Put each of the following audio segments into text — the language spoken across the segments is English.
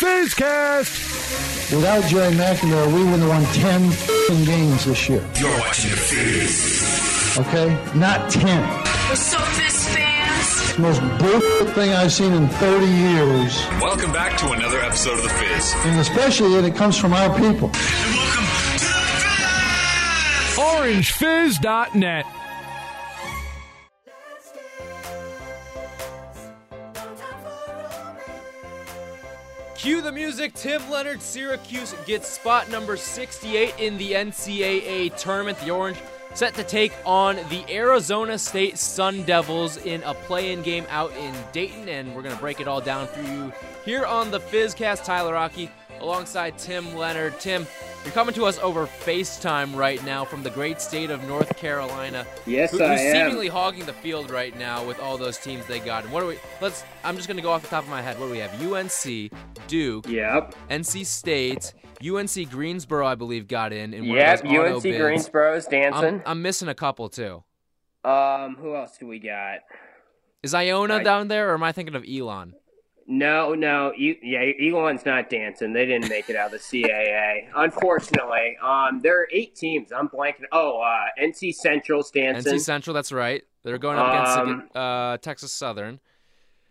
Fizzcast! Without Jerry McNamara, we would have won 10 f***ing games this year. You're watching The Fizz. Okay? Not 10. We're so Fizz fans. It's the most bullshit thing I've seen in 30 years. Welcome back to another episode of The Fizz. And especially that it comes from our people. And welcome to The Fizz! OrangeFizz.net. Cue the music. Tim Leonard, Syracuse gets spot number 68 in the NCAA tournament. The Orange set to take on the Arizona State Sun Devils in a play-in game out in Dayton, and we're gonna break it all down for you here on the Fizzcast. Tyler Rocky alongside Tim Leonard. Tim, you're coming to us over FaceTime right now from the great state of North Carolina. Yes, who, I who's am. seemingly hogging the field right now with all those teams they got. And what do we? Let's. I'm just gonna go off the top of my head. What do we have? UNC, Duke, Yep. NC State, UNC Greensboro, I believe, got in. in Yep. of those auto UNC bids. Greensboro's dancing. I'm, I'm missing a couple too. um, who else do we got? Is Iona I- down there, or am I thinking of Elon? No, no. E- yeah, Elon's not dancing. They didn't make it out of the CAA, unfortunately. Um, there are eight teams. I'm blanking. Oh, uh, NC Central's dancing. NC Central, that's right. They're going up against Um, uh, Texas Southern.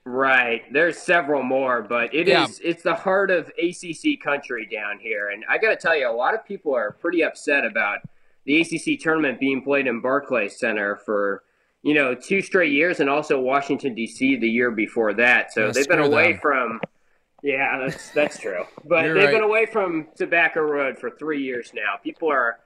Right. There's several more, but it is Yeah. it's the heart of ACC country down here, and I got to tell you, a lot of people are pretty upset about the ACC tournament being played in Barclays Center for you know two straight years, and also Washington D.C. the year before that. So Yeah, they've been away them. from. Yeah, that's that's true. But You're they've right. been away from Tobacco Road for three years now. People are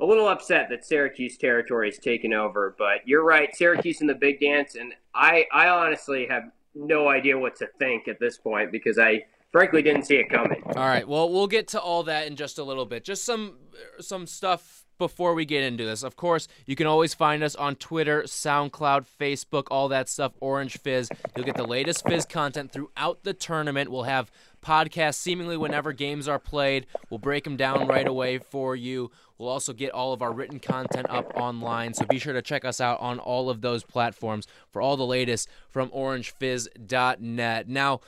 a little upset that Syracuse territory is taken over, but you're right. Syracuse in the big dance, and I, I honestly have no idea what to think at this point because I frankly didn't see it coming. All right. Well, we'll get to all that in just a little bit. Just some some stuff before we get into this. Of course, you can always find us on Twitter, SoundCloud, Facebook, all that stuff. Orange Fizz. You'll get the latest Fizz content throughout the tournament. We'll have podcasts seemingly whenever games are played. We'll break them down right away for you. We'll also get all of our written content up online, so be sure to check us out on all of those platforms for all the latest from orangefizz.net. Now,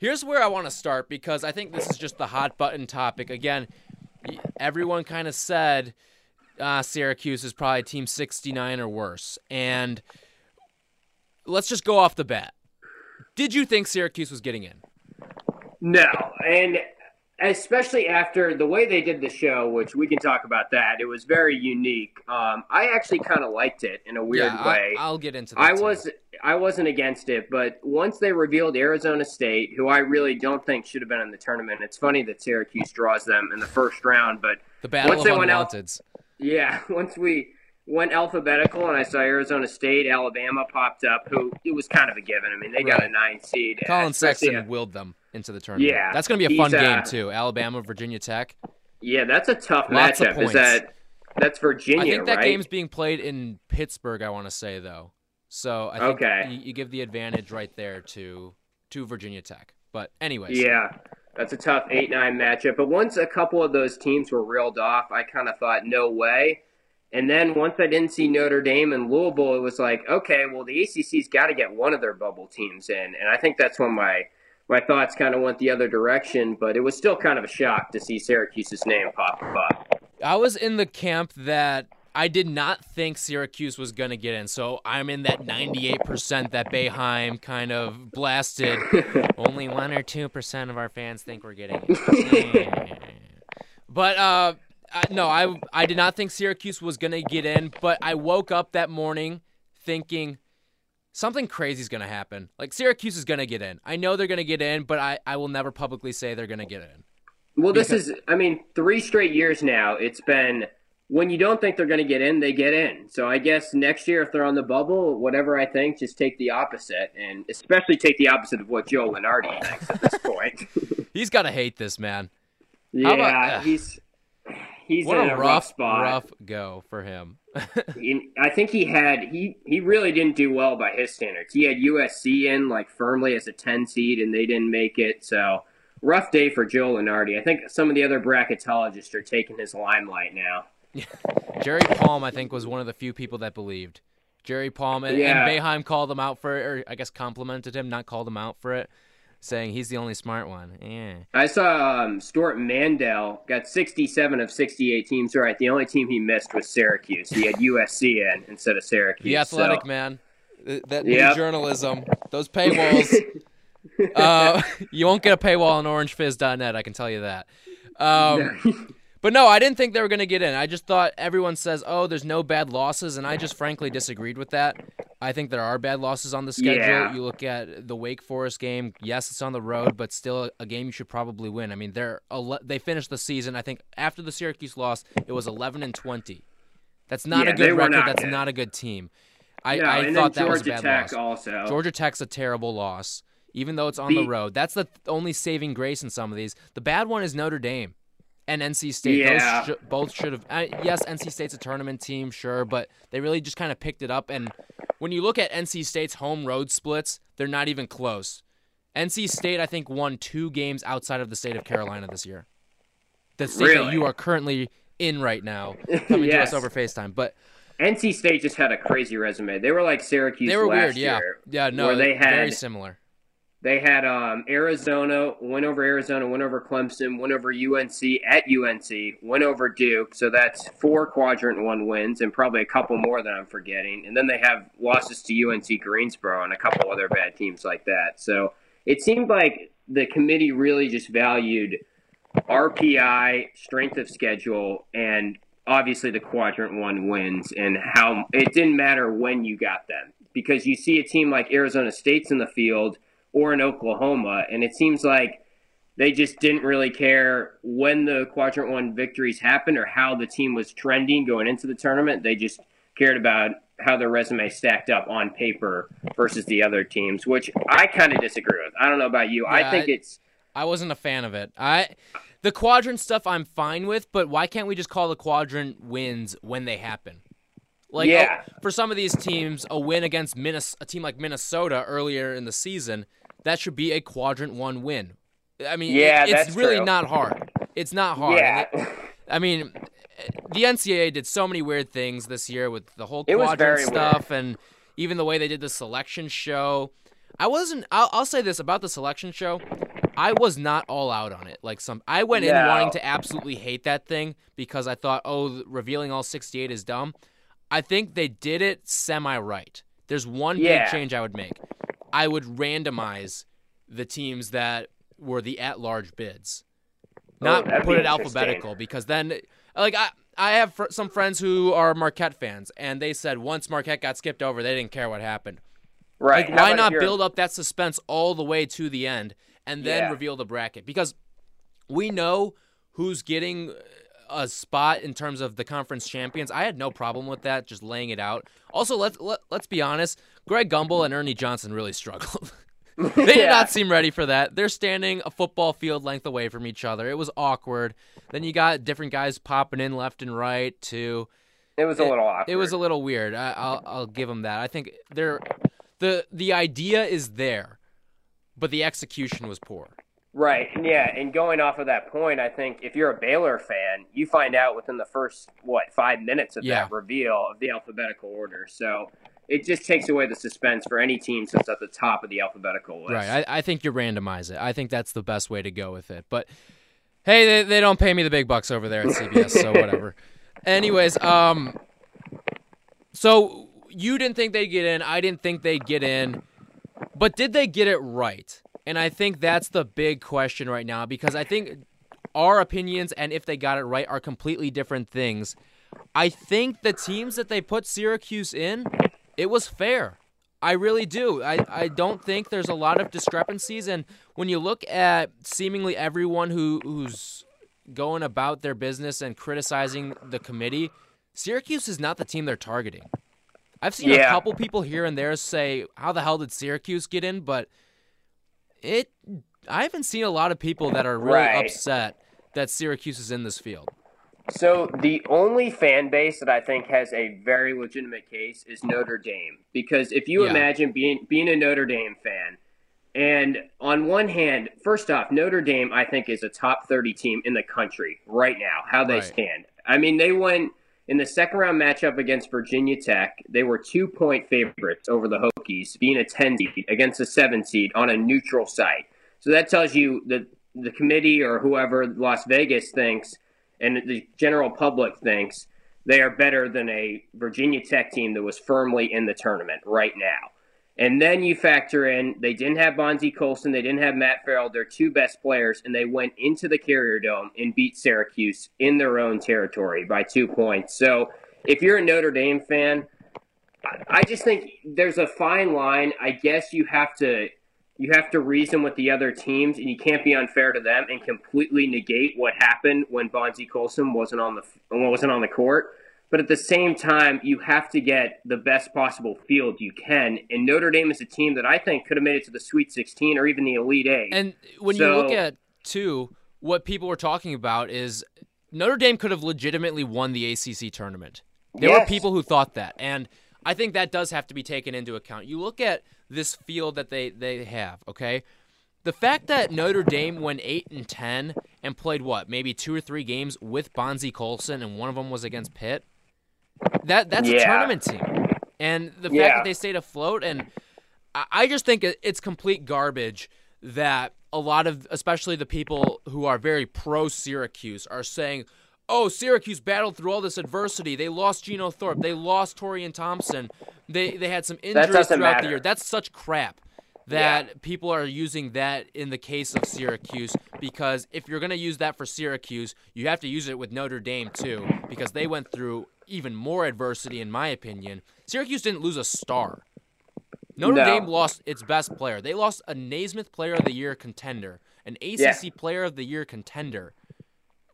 Here's where I want to start because I think this is just the hot button topic. Again, everyone kind of said uh, Syracuse is probably team 69 or worse. And let's just go off the bat. Did you think Syracuse was getting in? No, and especially after the way they did the show, which we can talk about that. It was very unique. Um, I actually kind of liked it in a weird yeah, way. I, will get into that. I too. was I wasn't against it, but once they revealed Arizona State, who I really don't think should have been in the tournament, it's funny that Syracuse draws them in the first round. But the battle once of they went out- unwanteds. Yeah, once we went alphabetical and I saw Arizona State, Alabama popped up, who it was kind of a given. I mean, they got a nine seed. Collin especially Sexton a- willed them into the tournament. Yeah, That's going to be a fun uh, game, too. Alabama, Virginia Tech. yeah, that's a tough Lots matchup. Is that that's Virginia, I think that right? game's being played in Pittsburgh. I want to say though, so I think Okay. you, you give the advantage right there to to Virginia Tech. But anyways, Yeah, that's a tough eight nine matchup. But once a couple of those teams were reeled off, I kind of thought, no way. And then once I didn't see Notre Dame and Louisville, it was like, okay, well the ACC's got to get one of their bubble teams in, and I think that's when my my thoughts kind of went the other direction. But it was still kind of a shock to see Syracuse's name pop up. I was in the camp that I did not think Syracuse was going to get in. So I'm in that 98% that Boeheim kind of blasted. Only 1 or 2% of our fans think we're getting in. but uh I, no, I I did not think Syracuse was going to get in, but I woke up that morning thinking something crazy is going to happen. Like Syracuse is going to get in. I know they're going to get in, but I I will never publicly say they're going to get in. Well, this is, I mean, three straight years now. It's been when you don't think they're going to get in, they get in. So I guess next year, if they're on the bubble, whatever I think, just take the opposite, and especially take the opposite of what Joe Lunardi thinks at this point. He's got to hate this man. yeah, about- he's he's what in a a, rough, spot. rough go for him. I think he had he he really didn't do well by his standards. He had USC in like firmly as a ten seed, and they didn't make it. So rough day for Joe Lunardi. I think some of the other bracketologists are taking his limelight now. Jerry Palm, I think, was one of the few people that believed. Jerry Palm and, Yeah. and Boeheim called him out for it, or I guess complimented him, not called him out for it. saying he's the only smart one. Yeah. I saw um, Stewart Mandel got 67 of 68 teams right. The only team he missed was Syracuse. He had USC in instead of Syracuse. The athletic so. man. Th- That Yep. new journalism. Those paywalls. uh, you won't get a paywall on orangefizz.net, I can tell you that. Um, but no, I didn't think they were going to get in. I just thought everyone says, oh, there's no bad losses, and I just frankly disagreed with that. I think there are bad losses on the schedule. Yeah. You look at the Wake Forest game. Yes, it's on the road, but still a game you should probably win. I mean, they're they finished the season. I think after the Syracuse loss, it was 11 and 20. That's not Yeah, a good record. not That's good. not a good team. I, No, I thought that was a Georgia bad Tech loss. also. Georgia Tech's a terrible loss, even though it's on the, The- road. That's the only saving grace in some of these. The bad one is Notre Dame and NC State. Yeah. Those sh- both should have. Uh, yes, NC State's a tournament team, sure, but they really just kind of picked it up. And when you look at NC State's home road splits, they're not even close. NC State, I think, won two games outside of the state of Carolina this year. The state that you are currently in right now, coming to us over FaceTime. But NC State just had a crazy resume. They were like Syracuse they were last weird, yeah, year. yeah, no, where they had very similar. They had um, Arizona, went over Arizona, went over Clemson, went over UNC at UNC, went over Duke. So that's four quadrant one wins and probably a couple more that I'm forgetting. And then they have losses to UNC Greensboro and a couple other bad teams like that. So it seemed like the committee really just valued RPI, strength of schedule, and obviously the quadrant one wins and how it didn't matter when you got them because you see a team like Arizona State's in the field or in Oklahoma, and it seems like they just didn't really care when the quadrant one victories happened or how the team was trending going into the tournament. They just cared about how their resume stacked up on paper versus the other teams, which I kind of disagree with. I don't know about you. Yeah, I think I- it's I wasn't a fan of it. I the quadrant stuff I'm fine with, but why can't we just call the quadrant wins when they happen? Like oh, Yeah. oh, for some of these teams, a win against Minnes- a team like Minnesota earlier in the season, that should be a quadrant one win. I mean, Yeah, it- it's really true. not hard. It's not hard. yeah. It- I mean, the NCAA did so many weird things this year with the whole quadrant stuff and even the way they did the selection show. I wasn't. I'll, I'll say this about the selection show. I was not all out on it. Like some, I went in wanting to absolutely hate that thing because I thought, oh, revealing all 68 is dumb. I think they did it semi right. There's one Yeah. big change I would make. I would randomize the teams that were the at-large bids not that'd put it alphabetical because then like I I have fr- some friends who are Marquette fans and they said once Marquette got skipped over they didn't care what happened. right. Like why not build up that suspense all the way to the end and then Yeah. reveal the bracket because we know who's getting a spot in terms of the conference champions. I had no problem with that just laying it out. Also let's let, let's be honest, Greg Gumbel and Ernie Johnson really struggled. they did Yeah. not seem ready for that. They're standing a football field length away from each other. It was awkward. Then you got different guys popping in left and right too. It was a little awkward. It was a little weird. I, I'll I'll give them that. I think they're the the idea is there, but the execution was poor. Right. and Yeah, and going off of that point, I think if you're a Baylor fan, you find out within the first what five minutes of Yeah. that reveal of the alphabetical order. So it just takes away the suspense for any team that's at the top of the alphabetical list. Right. I, I think you randomize it. I think that's the best way to go with it. But hey, they, they don't pay me the big bucks over there at CBS, so whatever. Anyways, um, so you didn't think they'd get in. I didn't think they'd get in. But did they get it right? And I think that's the big question right now because I think our opinions and if they got it right are completely different things. I think the teams that they put Syracuse in, it was fair. I really do. I, I don't think there's a lot of discrepancies. And when you look at seemingly everyone who, who's going about their business and criticizing the committee, Syracuse is not the team they're targeting. I've seen a couple people here and there say, "How the hell did Syracuse get in?" But it, I haven't seen a lot of people that are really Right. upset that Syracuse is in this field. So the only fan base that I think has a very legitimate case is Notre Dame because if you Yeah. imagine being being a Notre Dame fan and on one hand, first off, Notre Dame I think is a top 30 team in the country right now, how they Right. stand. I mean, they went in the second round matchup against Virginia Tech, they were 2-point favorites over the Hokies, being a 10 seed against a 7 seed on a neutral site. So that tells you that the committee or whoever Las Vegas thinks and the general public thinks they are better than a Virginia Tech team that was firmly in the tournament right now. And then you factor in they didn't have Bonzie Colson, they didn't have Matt Farrell, their two best players, and they went into the Carrier Dome and beat Syracuse in their own territory by two points. So if you're a Notre Dame fan, I just think there's a fine line. I guess you have to you have to reason with the other teams, and you can't be unfair to them and completely negate what happened when Bonzie Colson wasn't on the wasn't on the court. But at the same time, you have to get the best possible field you can. And Notre Dame is a team that I think could have made it to the Sweet 16 or even the Elite Eight. And when so, you look at two, what people were talking about is Notre Dame could have legitimately won the ACC tournament. There yes. were people who thought that, and I think that does have to be taken into account. You look at this field that they they have, okay? The fact that Notre Dame went 8 and 10 and played what, maybe 2 or 3 games with Bonzie Colson and one of them was against Pitt. That that's yeah. a tournament team. And the yeah. fact that they stayed afloat and I just think it's complete garbage that a lot of especially the people who are very pro Syracuse are saying oh, Syracuse battled through all this adversity. They lost Geno Thorpe. They lost Taurean Thompson. They they had some injuries throughout matter. the year. That's such crap that yeah. people are using that in the case of Syracuse because if you're going to use that for Syracuse, you have to use it with Notre Dame too because they went through even more adversity in my opinion. Syracuse didn't lose a star. Notre no. Dame lost its best player. They lost a Naismith Player of the Year contender, an ACC yeah. Player of the Year contender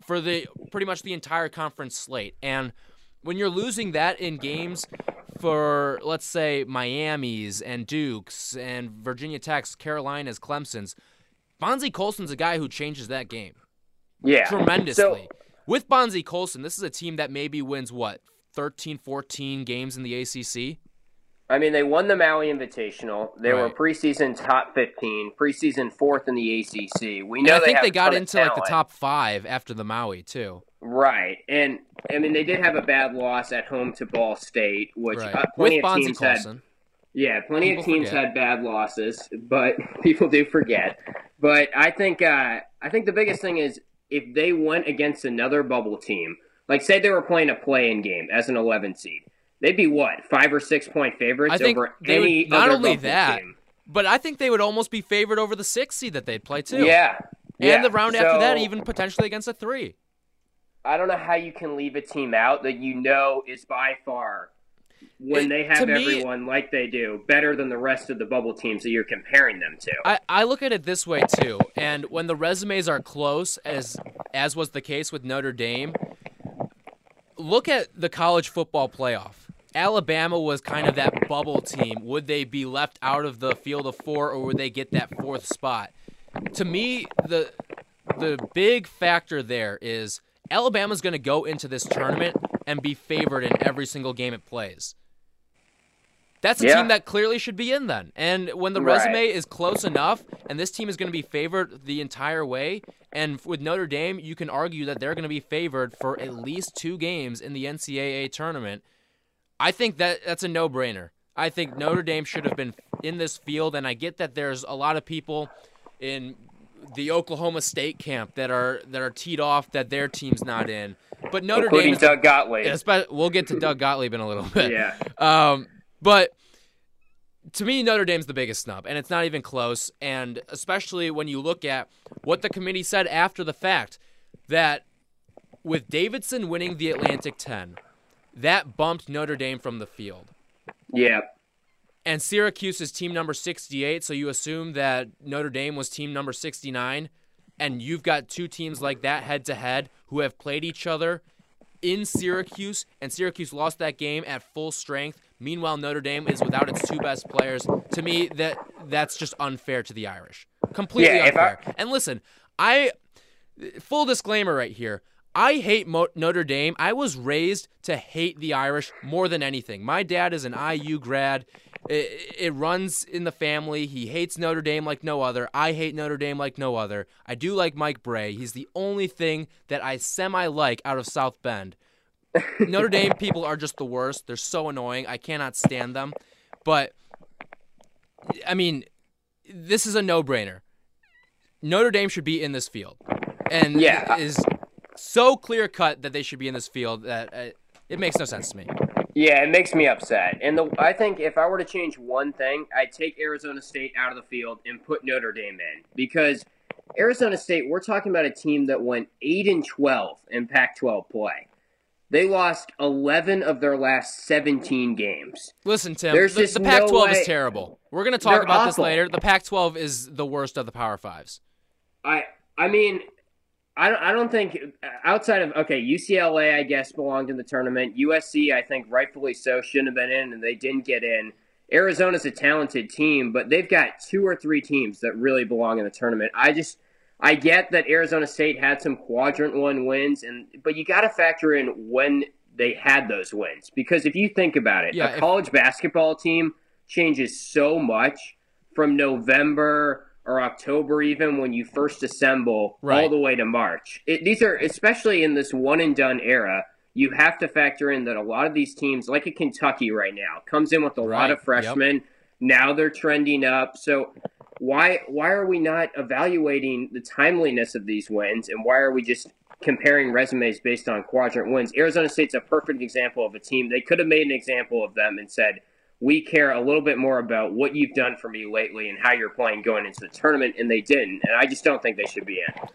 for the pretty much the entire conference slate. And when you're losing that in games for let's say Miami's and Duke's and Virginia Tech's, Carolina's, Clemson's, Bonzie Colson's a guy who changes that game. Yeah. Tremendously. So, With Bonzie Colson, this is a team that maybe wins what, 13, 14 games in the ACC? I mean, they won the Maui Invitational. They right. were preseason top 15, preseason fourth in the ACC. We know and I think they, they got into like the top five after the Maui too. Right, and I mean they did have a bad loss at home to Ball State, which right. uh, plenty With of Bonzie teams Colson. had. Yeah, plenty people of teams forget. had bad losses, but people do forget. But I think uh, I think the biggest thing is if they went against another bubble team, like say they were playing a play-in game as an 11 seed they'd be what five or six point favorites I think over they any would, not only that, team. but I think they would almost be favored over the six seed that they'd play too. Yeah, and yeah. the round after that, even potentially against a three. I don't know how you can leave a team out that you know is by far when It- they have to me- everyone like they do better than the rest of the bubble teams that you're comparing them to. I, I look at it this way too, and when the resumes are close, as as was the case with Notre Dame, look at the college football playoff. Alabama was kind of that bubble team. Would they be left out of the field of four, or would they get that fourth spot? To me, the the big factor there is Alabama's going to go into this tournament and be favored in every single game it plays. That's a Yeah. team that clearly should be in then. And when the Right. resume is close enough, and this team is going to be favored the entire way, and with Notre Dame, you can argue that they're going to be favored for at least two games in the NCAA tournament. I think that that's a no-brainer. I think Notre Dame should have been in this field, and I get that there's a lot of people in the Oklahoma State camp that are that are teed off that their team's not in. But Notre including Dame, is Doug Gottlieb. Espe- we'll get to Doug Gottlieb in a little bit. Yeah. Um, but to me, Notre Dame's the biggest snub, and it's not even close. And especially when you look at what the committee said after the fact, that with Davidson winning the Atlantic 10, that bumped Notre Dame from the field. Yeah. And Syracuse is team number 68, so you assume that Notre Dame was team number 69. And you've got two teams like that head to head who have played each other in Syracuse, and Syracuse lost that game at full strength. Meanwhile, Notre Dame is without its two best players. To me, that that's just unfair to the Irish. Completely Yeah, if I- unfair. and listen, I full disclaimer right here. I hate Mo- Notre Dame. I was raised to hate the Irish more than anything. My dad is an IU grad. It, it runs in the family. He hates Notre Dame like no other. I hate Notre Dame like no other. I do like Mike Brey. He's the only thing that I semi like out of South Bend. Notre Dame people are just the worst. They're so annoying. I cannot stand them. But I mean, this is a no-brainer. Notre Dame should be in this field, and Yeah. it is so clear cut that they should be in this field that uh, it makes no sense to me. Yeah, it makes me upset. And the, I think if I were to change one thing, I'd take Arizona State out of the field and put Notre Dame in because Arizona State, we're talking about a team that went 8 and 12 in Pac-12 play. They lost 11 of their last 17 games. Listen, Tim, There's the, the Pac-12 way- is terrible. We're gonna talk They're about this later. The Pac-12 is the worst of the Power Fives. I I mean, I don't, I don't think outside of okay UCLA I guess belonged in the tournament. USC I think rightfully so shouldn't have been in and they didn't get in. Arizona's a talented team, but they've got two or three teams that really belong in the tournament. I just I get that Arizona State had some quadrant one wins and but you got to factor in when they had those wins because if you think about it, Yeah, a if- college basketball team changes so much from November or October, even when you first assemble, all the way to March. It, these are especially in this one and done era. You have to factor in that a lot of these teams, like a Kentucky right now, comes in with a Right, lot of yep. freshmen. Now they're trending up. So why why are we not evaluating the timeliness of these wins, and why are we just comparing resumes based on quadrant wins? Arizona State's a perfect example of a team. They could have made an example of them and said, we care a little bit more about what you've done for me lately and how you're playing going into the tournament, and they didn't. And I just don't think they should be in.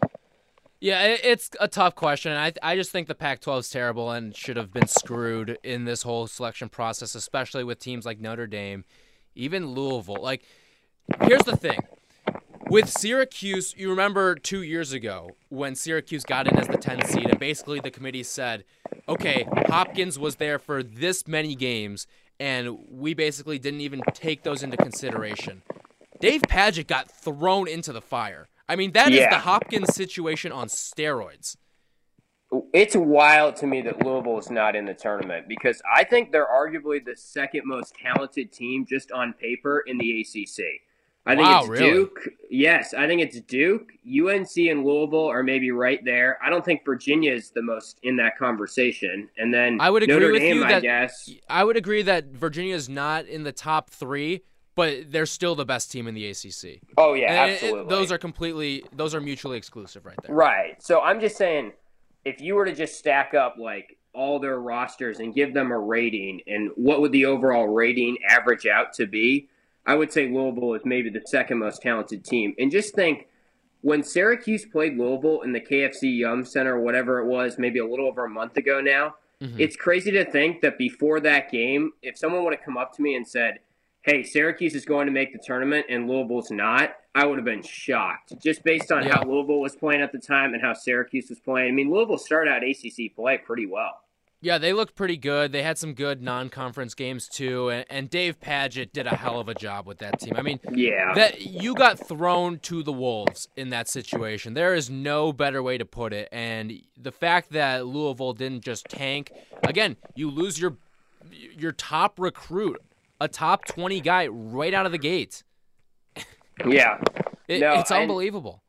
Yeah, it's a tough question. I I just think the Pac-12 is terrible and should have been screwed in this whole selection process, especially with teams like Notre Dame, even Louisville. Like, here's the thing. With Syracuse, you remember two years ago when Syracuse got in as the 10 seed, and basically the committee said, okay, Hopkins was there for this many games, and we basically didn't even take those into consideration. Dave Padgett got thrown into the fire. I mean, that is Yeah. the Hopkins situation on steroids. It's wild to me that Louisville is not in the tournament because I think they're arguably the second most talented team just on paper in the ACC. I think Wow, it's really? Duke. Yes, I think it's Duke, UNC, and Louisville are maybe right there. I don't think Virginia is the most in that conversation. And then I would agree Notre with Dame, you I that- guess. I would agree that Virginia is not in the top three, but they're still the best team in the ACC. Oh yeah, And it- absolutely. those are completely, those are mutually exclusive right there. Right. So I'm just saying, if you were to just stack up like all their rosters and give them a rating, and what would the overall rating average out to be? I would say Louisville is maybe the second most talented team. And just think, when Syracuse played Louisville in the KFC Yum Center, whatever it was, maybe a little over a month ago now, Mhm. it's crazy to think that before that game, if someone would have come up to me and said, Hey, Syracuse is going to make the tournament and Louisville's not, I would have been shocked. Just based on Yeah. how Louisville was playing at the time and how Syracuse was playing. I mean, Louisville started out ACC play pretty well. Yeah, they looked pretty good. They had some good non-conference games too, and, and Dave Padgett did a hell of a job with that team. I mean, Yeah. that you got thrown to the wolves in that situation. There is no better way to put it. And the fact that Louisville didn't just tank, again, you lose your your top recruit, a top 20 guy right out of the gate. yeah. It, No, it's unbelievable.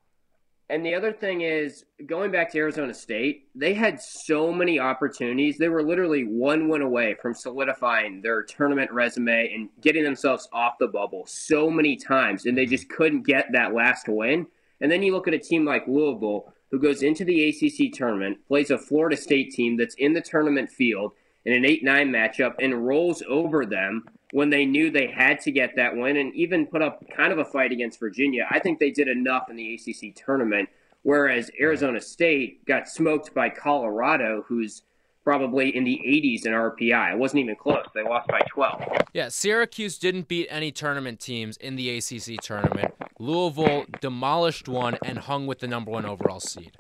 And the other thing is, going back to Arizona State, they had so many opportunities. They were literally one win away from solidifying their tournament resume and getting themselves off the bubble so many times, and they just couldn't get that last win. And then you look at a team like Louisville, who goes into the ACC tournament, plays a Florida State team that's in the tournament field in an 8 9 matchup, and rolls over them when they knew they had to get that win and even put up kind of a fight against Virginia. I think they did enough in the ACC tournament, whereas Arizona State got smoked by Colorado, who's probably in the 80s in RPI. It wasn't even close. They lost by 12. Yeah, Syracuse didn't beat any tournament teams in the ACC tournament. Louisville demolished one and hung with the number one overall seed.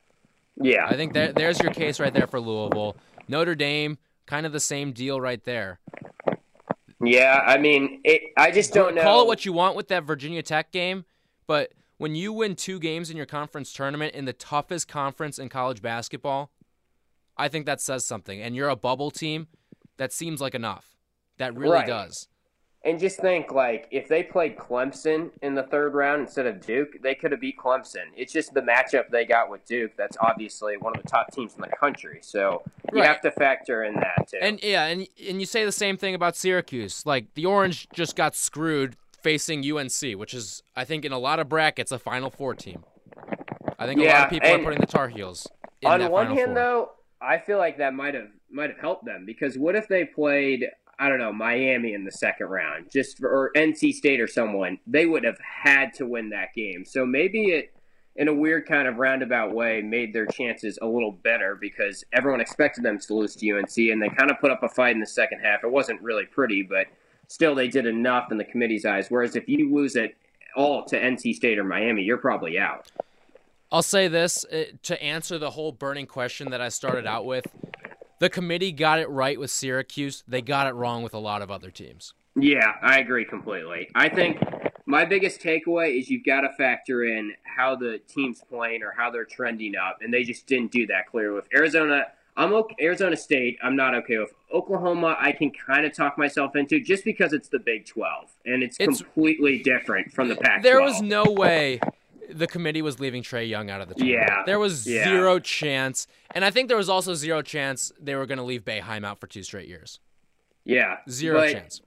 Yeah. I think that there's your case right there for Louisville. Notre Dame, kind of the same deal right there. Yeah, I mean, it, I just don't know. Call it what you want with that Virginia Tech game, but when you win two games in your conference tournament in the toughest conference in college basketball, I think that says something. And you're a bubble team, that seems like enough. That really Right. does. And just think, like, if they played Clemson in the third round instead of Duke, they could have beat Clemson. It's just the matchup they got with Duke. That's obviously one of the top teams in the country. So you Right. have to factor in that too. And yeah, and and you say the same thing about Syracuse. Like the Orange just got screwed facing UNC, which is I think in a lot of brackets a Final Four team. I think a lot of people are putting the Tar Heels in On one hand, Four. though, I feel like that might have might have helped them because what if they played I don't know Miami in the second round, just for, or NC State or someone? They would have had to win that game. So maybe it, in a weird kind of roundabout way, made their chances a little better because everyone expected them to lose to UNC, and they kind of put up a fight in the second half. It wasn't really pretty, but still they did enough in the committee's eyes. Whereas if you lose it all to NC State or Miami, you're probably out. I'll say this to answer the whole burning question that I started out with. The committee got it right with Syracuse. They got it wrong with a lot of other teams. Yeah, I agree completely. I think my biggest takeaway is you've got to factor in how the team's playing or how they're trending up, and they just didn't do that clear with Arizona. I'm okay, Arizona State. I'm not okay with Oklahoma. I can kind of talk myself into just because it's the Big 12 and it's, It's- completely different from the Pac-12. There was no way the committee was leaving Trae Young out of the tournament. Yeah, There was yeah. zero chance. And I think there was also zero chance they were going to leave Boeheim out for two straight years. yeah Zero but- chance.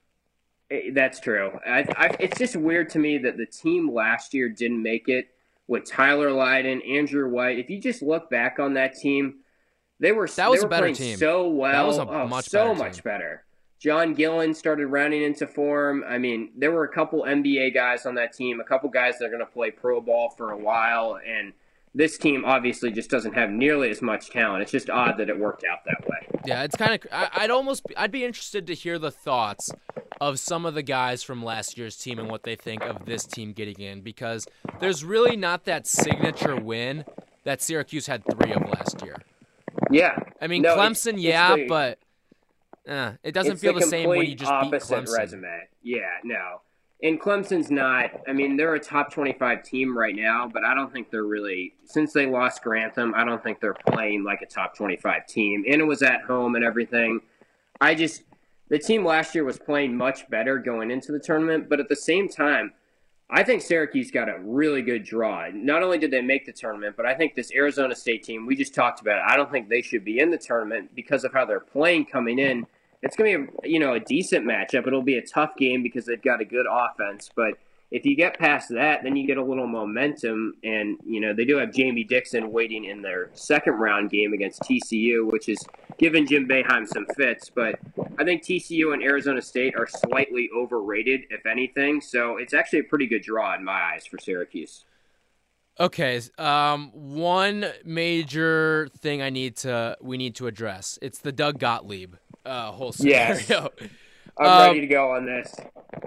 Eh, That's true. I, I, it's just weird to me that the team last year didn't make it with Tyler Lydon, Andrew White. If you just look back on that team, they were That was a better team. so well. was a oh, much so better much team. better. John Gillon started rounding into form. I mean, there were a couple NBA guys on that team, a couple guys that are going to play pro ball for a while, and this team obviously just doesn't have nearly as much talent. It's just odd that it worked out that way. Yeah, it's kind of. I'd almost. I'd be interested to hear the thoughts of some of the guys from last year's team and what they think of this team getting in because there's really not that signature win that Syracuse had three of last year. Yeah, I mean, No, Clemson, it's yeah, but uh, it doesn't it's feel the, same when you just beat opposite Clemson. resume. Yeah, no. And Clemson's not. I mean, they're a top twenty-five team right now, but I don't think they're really. Since they lost Grantham, I don't think they're playing like a top twenty-five team. And it was at home and everything. I just the team last year was playing much better going into the tournament, but at the same time, I think Syracuse got a really good draw. Not only did they make the tournament, but I think this Arizona State team, we just talked about it. I don't think they should be in the tournament because of how they're playing coming in. It's going to be, a, you know, a decent matchup. It'll be a tough game because they've got a good offense, but if you get past that, then you get a little momentum, and you know they do have Jamie Dixon waiting in their second round game against TCU, which is giving Jim Boeheim some fits. But I think TCU and Arizona State are slightly overrated, if anything. So it's actually a pretty good draw in my eyes for Syracuse. Okay, um, one major thing I need to we need to address. It's the Doug Gottlieb uh, whole scenario. Yes. I'm Um, ready to go on this.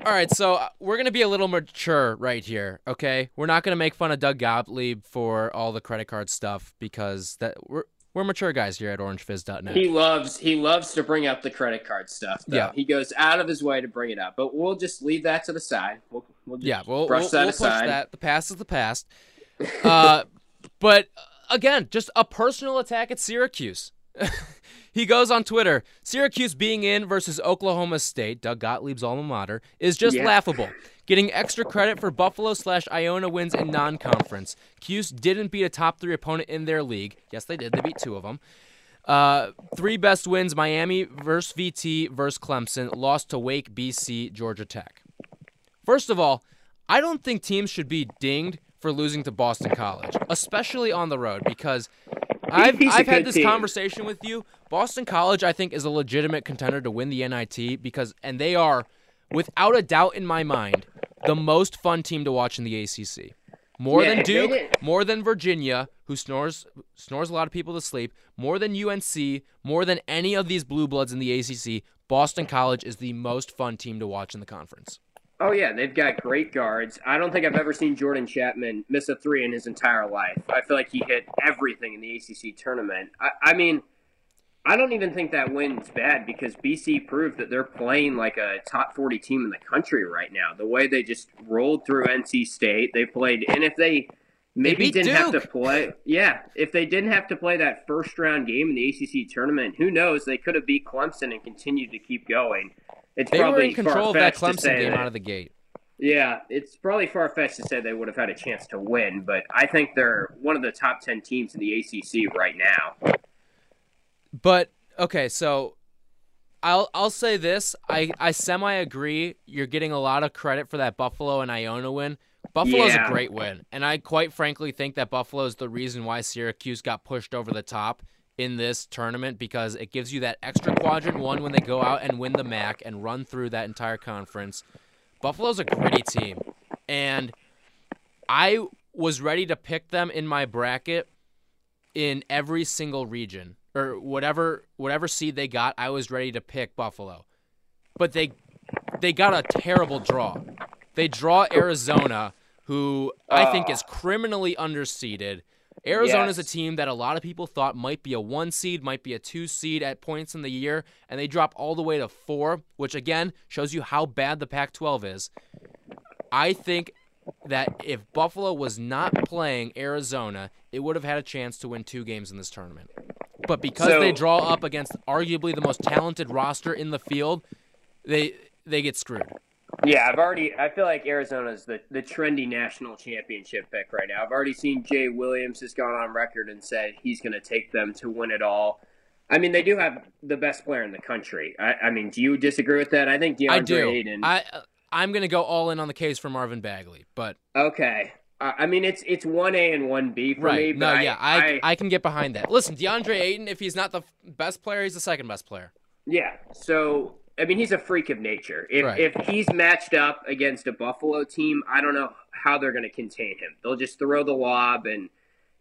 All right, so uh, we're gonna be a little mature right here, okay? We're not gonna make fun of Doug Gottlieb for all the credit card stuff because that we're we're mature guys here at OrangeFizz.net. He loves he loves to bring up the credit card stuff. Though. Yeah. he goes out of his way to bring it up. But we'll just leave that to the side. We'll, we'll just yeah, we'll, brush we'll, that we'll push aside. that. The past is the past. Uh, but uh, again, just a personal attack at Syracuse. he goes on Twitter Syracuse being in versus Oklahoma State, Doug Gottlieb's alma mater, is just Yeah. laughable. Getting extra credit for Buffalo slash Iona wins in non conference. Cuse didn't beat a top three opponent in their league. Yes, they did. They beat two of them. Uh, three best wins Miami versus VT versus Clemson, lost to Wake, BC, Georgia Tech. First of all, I don't think teams should be dinged for losing to Boston College, especially on the road, because I've, I've had this team. conversation with you. Boston College, I think, is a legitimate contender to win the NIT because, and they are, without a doubt in my mind, the most fun team to watch in the ACC. More Yeah, than Duke, more than Virginia, who snores snores a lot of people to sleep, more than UNC, more than any of these blue bloods in the ACC. Boston College is the most fun team to watch in the conference. Oh yeah, they've got great guards. I don't think I've ever seen Jordan Chatman miss a three in his entire life. I feel like he hit everything in the ACC tournament. I, I mean, I don't even think that win's bad because BC proved that they're playing like a top forty team in the country right now. The way they just rolled through NC State, they played, and if they maybe didn't have to play, yeah, if they didn't have to play that first round game in the ACC tournament, who knows? They could have beat Clemson and continued to keep going. It's They were probably in control of that Clemson game that- out of the gate. yeah, it's probably far fetched to say they would have had a chance to win, but I think they're one of the top 10 teams in the ACC right now. But okay, so I'll I'll say this. I, I semi agree. You're getting a lot of credit for that Buffalo and Iona win. Buffalo's Yeah. a great win, and I quite frankly think that Buffalo is the reason why Syracuse got pushed over the top in this tournament because it gives you that extra quadrant one when they go out and win the MAC and run through that entire conference. Buffalo's a gritty team, and I was ready to pick them in my bracket in every single region or whatever whatever seed they got. I was ready to pick Buffalo, but they they got a terrible draw. They draw Arizona, who I think ah. is criminally underseeded. Arizona's a team that a lot of people thought might be a one seed, might be a two seed at points in the year, and they drop all the way to four, which again shows you how bad the Pac 12 is. I think that if Buffalo was not playing Arizona, it would have had a chance to win two games in this tournament. But because So- they draw up against arguably the most talented roster in the field, they they get screwed. Yeah, I've already. I feel like Arizona's the the trendy national championship pick right now. I've already seen Jay Williams has gone on record and said he's going to take them to win it all. I mean, they do have the best player in the country. I, I mean, do you disagree with that? I think DeAndre I do. Ayton. I I'm gonna go all in on the case for Marvin Bagley, but okay. I I mean, it's it's one A and one B for me. right, But no, I, yeah, I, I can get behind that. Listen, DeAndre Ayton, if he's not the best player, he's the second best player. Yeah. So I mean, he's a freak of nature. If Right. if he's matched up against a Buffalo team, I don't know how they're going to contain him. They'll just throw the lob and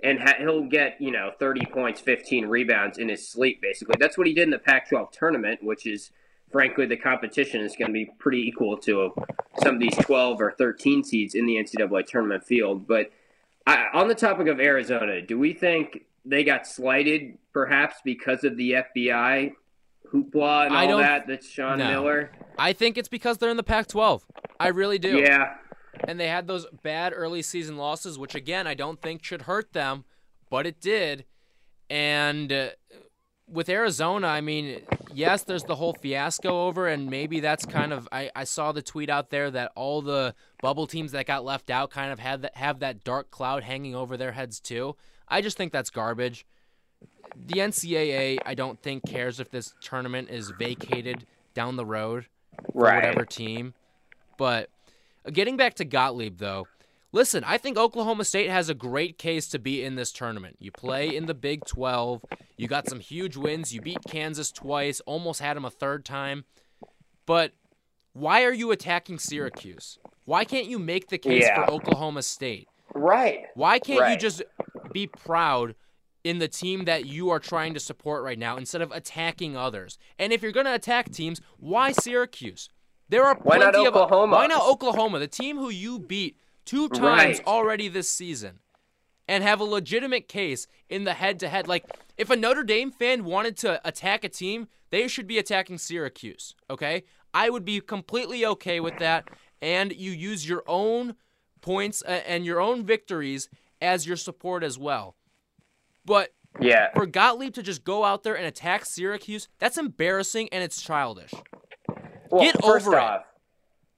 and ha- he'll get you know 30 points, 15 rebounds in his sleep. Basically, that's what he did in the Pac-12 tournament, which is frankly the competition is going to be pretty equal to some of these 12 or 13 seeds in the NCAA tournament field. But I, on the topic of Arizona, do we think they got slighted perhaps because of the FBI hoopla and I all that? That's Sean no. Miller. I think it's because they're in the Pac-12. I really do. Yeah, and they had those bad early season losses, which again I don't think should hurt them, but it did. And uh, with Arizona, I mean, yes, there's the whole fiasco over, and maybe that's kind of I, I saw the tweet out there that all the bubble teams that got left out kind of had that have that dark cloud hanging over their heads too. I just think that's garbage. The NCAA, I don't think cares if this tournament is vacated down the road for Right. whatever team. But uh, getting back to Gottlieb, though, listen, I think Oklahoma State has a great case to be in this tournament. You play in the Big 12, you got some huge wins, you beat Kansas twice, almost had them a third time. But why are you attacking Syracuse? Why can't you make the case Yeah. for Oklahoma State? right. Why can't you just be proud in the team that you are trying to support right now instead of attacking others? And if you're going to attack teams, why Syracuse? There are Why plenty not of Oklahoma? Why not Oklahoma, the team who you beat two times Right. already this season, and have a legitimate case in the head-to-head? Like if a Notre Dame fan wanted to attack a team, they should be attacking Syracuse. Okay, I would be completely okay with that. And you use your own points uh, and your own victories as your support as well. But Yeah. for Gottlieb to just go out there and attack Syracuse, that's embarrassing and it's childish. Well, Get over it. off,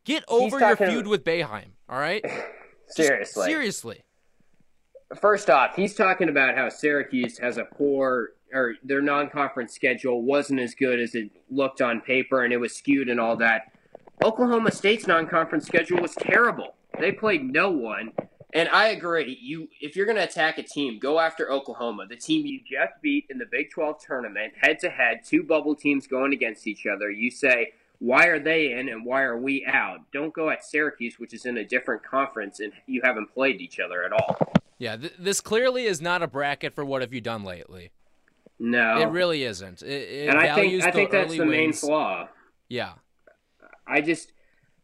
Get over your talking- feud with Boeheim, all right? Just seriously. seriously. First off, he's talking about how Syracuse has a poor or their non-conference schedule wasn't as good as it looked on paper, and it was skewed and all that. Oklahoma State's non-conference schedule was terrible. They played no one, and I agree. You, if you're going to attack a team, go after Oklahoma, the team you just beat in the Big 12 tournament, head to head, two bubble teams going against each other. You say, why are they in and why are we out? Don't go at Syracuse, which is in a different conference, and you haven't played each other at all. Yeah, th- this clearly is not a bracket for what have you done lately. No, It really isn't. It, it and I think I think that's the main flaw. Yeah. I just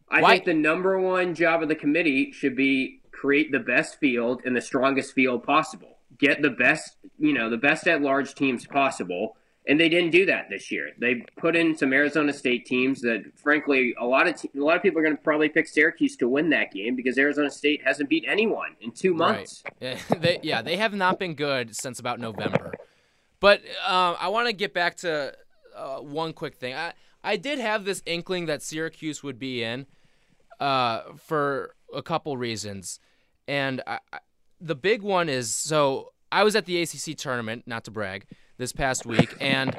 I Why- think the number one job of the committee should be create the best field and the strongest field possible. Get the best, you know, the best at large teams possible. And they didn't do that this year. They put in some Arizona State teams that, frankly, a lot of te- a lot of people are going to probably pick Syracuse to win that game because Arizona State hasn't beat anyone in two months. Right. Yeah, they, yeah, they have not been good since about November. But uh, I want to get back to uh, one quick thing. I, I did have this inkling that Syracuse would be in uh, for a couple reasons. And I, I, the big one is so I was at the ACC tournament, not to brag, this past week, and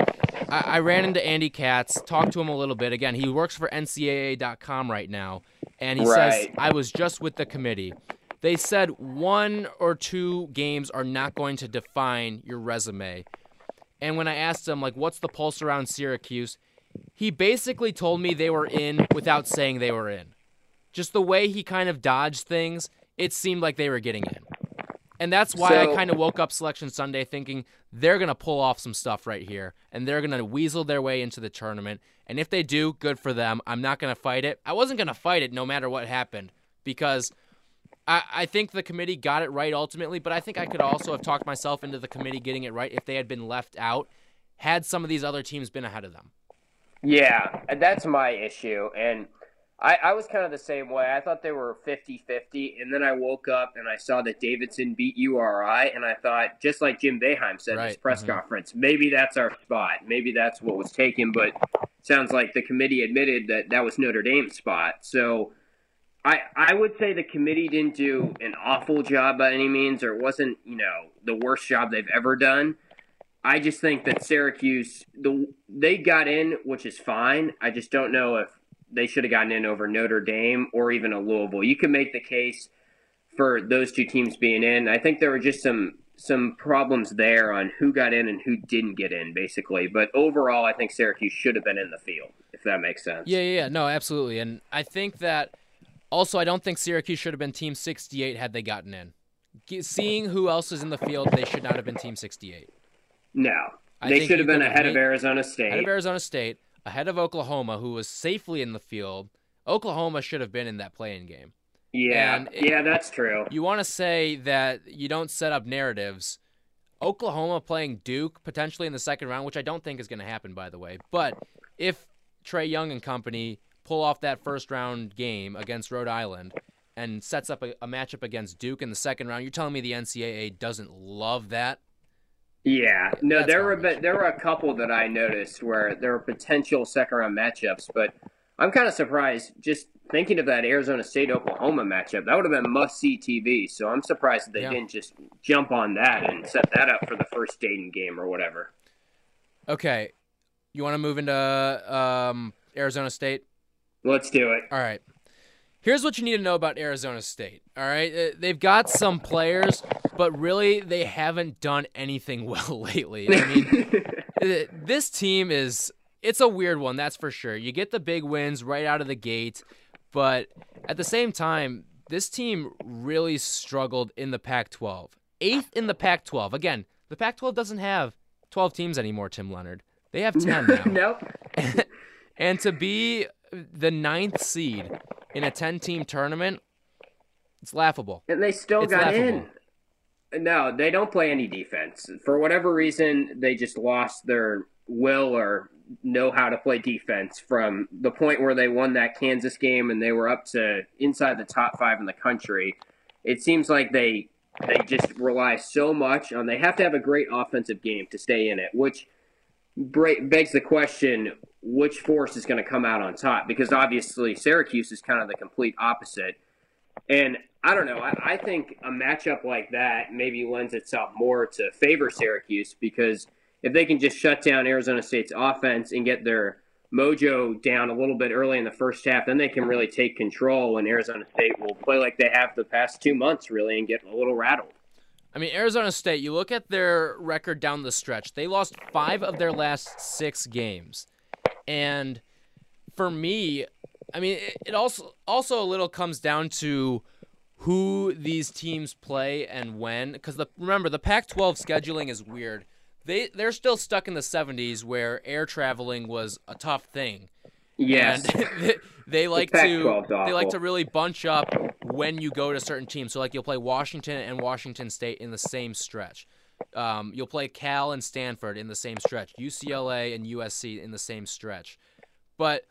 I, I ran into Andy Katz, talked to him a little bit. Again, he works for NCAA.com right now, and he says I was just with the committee, they said one or two games are not going to define your resume. And when I asked him like what's the pulse around Syracuse, he basically told me they were in without saying they were in. Just the way he kind of dodged things, it seemed like they were getting in. And that's why I kind of woke up selection Sunday thinking they're going to pull off some stuff right here and they're going to weasel their way into the tournament. And if they do, good for them. I'm not going to fight it. I wasn't going to fight it no matter what happened because I, I think the committee got it right ultimately, but I think I could also have talked myself into the committee getting it right if they had been left out, had some of these other teams been ahead of them. Yeah, that's my issue. And I, I was kind of the same way. I thought they were 50 50. And then I woke up and I saw that Davidson beat URI. And I thought, just like Jim Boeheim said in his Right, press mhm. conference, maybe that's our spot. Maybe that's what was taken. But sounds like the committee admitted that that was Notre Dame's spot. So I, I would say the committee didn't do an awful job by any means, or it wasn't, you know, the worst job they've ever done. I just think that Syracuse, the they got in, which is fine. I just don't know if they should have gotten in over Notre Dame or even a Louisville. You can make the case for those two teams being in. I think there were just some some problems there on who got in and who didn't get in, basically. But overall, I think Syracuse should have been in the field, if that makes sense. Yeah, yeah, yeah. No, absolutely. And I think that also, I don't think Syracuse should have been Team 68 had they gotten in. Seeing who else is in the field, they should not have been Team 68. No, I they should have been ahead of Arizona State. Ahead of Arizona State, ahead of Oklahoma, who was safely in the field. Oklahoma should have been in that playing game. yeah, it- yeah, that's true. You want to say that you don't set up narratives. Oklahoma playing Duke potentially in the second round, which I don't think is going to happen, by the way. But if Trae Young and company pull off that first round game against Rhode Island and sets up a, a matchup against Duke in the second round, you're telling me the NCAA doesn't love that? Yeah, no, That's there were but there were a couple that I noticed where there were potential second round matchups, but I'm kind of surprised just thinking of that Arizona State Oklahoma matchup. That would have been must see TV. So I'm surprised that they Yeah. didn't just jump on that and set that up for the first Dayton game or whatever. Okay, you want to move into um, Arizona State? Let's do it. All right. Here's what you need to know about Arizona State. All right. Uh, They've got some players, but really they haven't done anything well lately. I mean, uh, this team is it's a weird one, that's for sure. You get the big wins right out of the gate, but at the same time, this team really struggled in the Pac-12. 8th in the Pac-12. Again, the Pac-12 doesn't have 12 teams anymore, Tim Leonard. They have 10 now. nope. and to be the ninth seed in a 10 team tournament, it's laughable. And they still It's got laughable. in. No, they don't play any defense. For whatever reason, they just lost their will or know how to play defense from the point where they won that Kansas game and they were up to inside the top five in the country. It seems like they they just rely so much on they have to have a great offensive game to stay in it, which begs the question which force is going to come out on top because obviously Syracuse is kind of the complete opposite. And I don't know. I, I think a matchup like that maybe lends itself more to favor Syracuse because if they can just shut down Arizona State's offense and get their mojo down a little bit early in the first half, then they can really take control and Arizona State will play like they have the past two months, really, and get a little rattled. I mean, Arizona State, you look at their record down the stretch, they lost five of their last six games. And for me, I mean, it, it also also a little comes down to who these teams play and when. Because the remember the Pac-12 scheduling is weird. They they're still stuck in the 70s where air traveling was a tough thing. Yes. And they, they like to they like to really bunch up when you go to certain teams. So like you'll play Washington and Washington State in the same stretch. Um, you'll play Cal and Stanford in the same stretch. UCLA and USC in the same stretch. But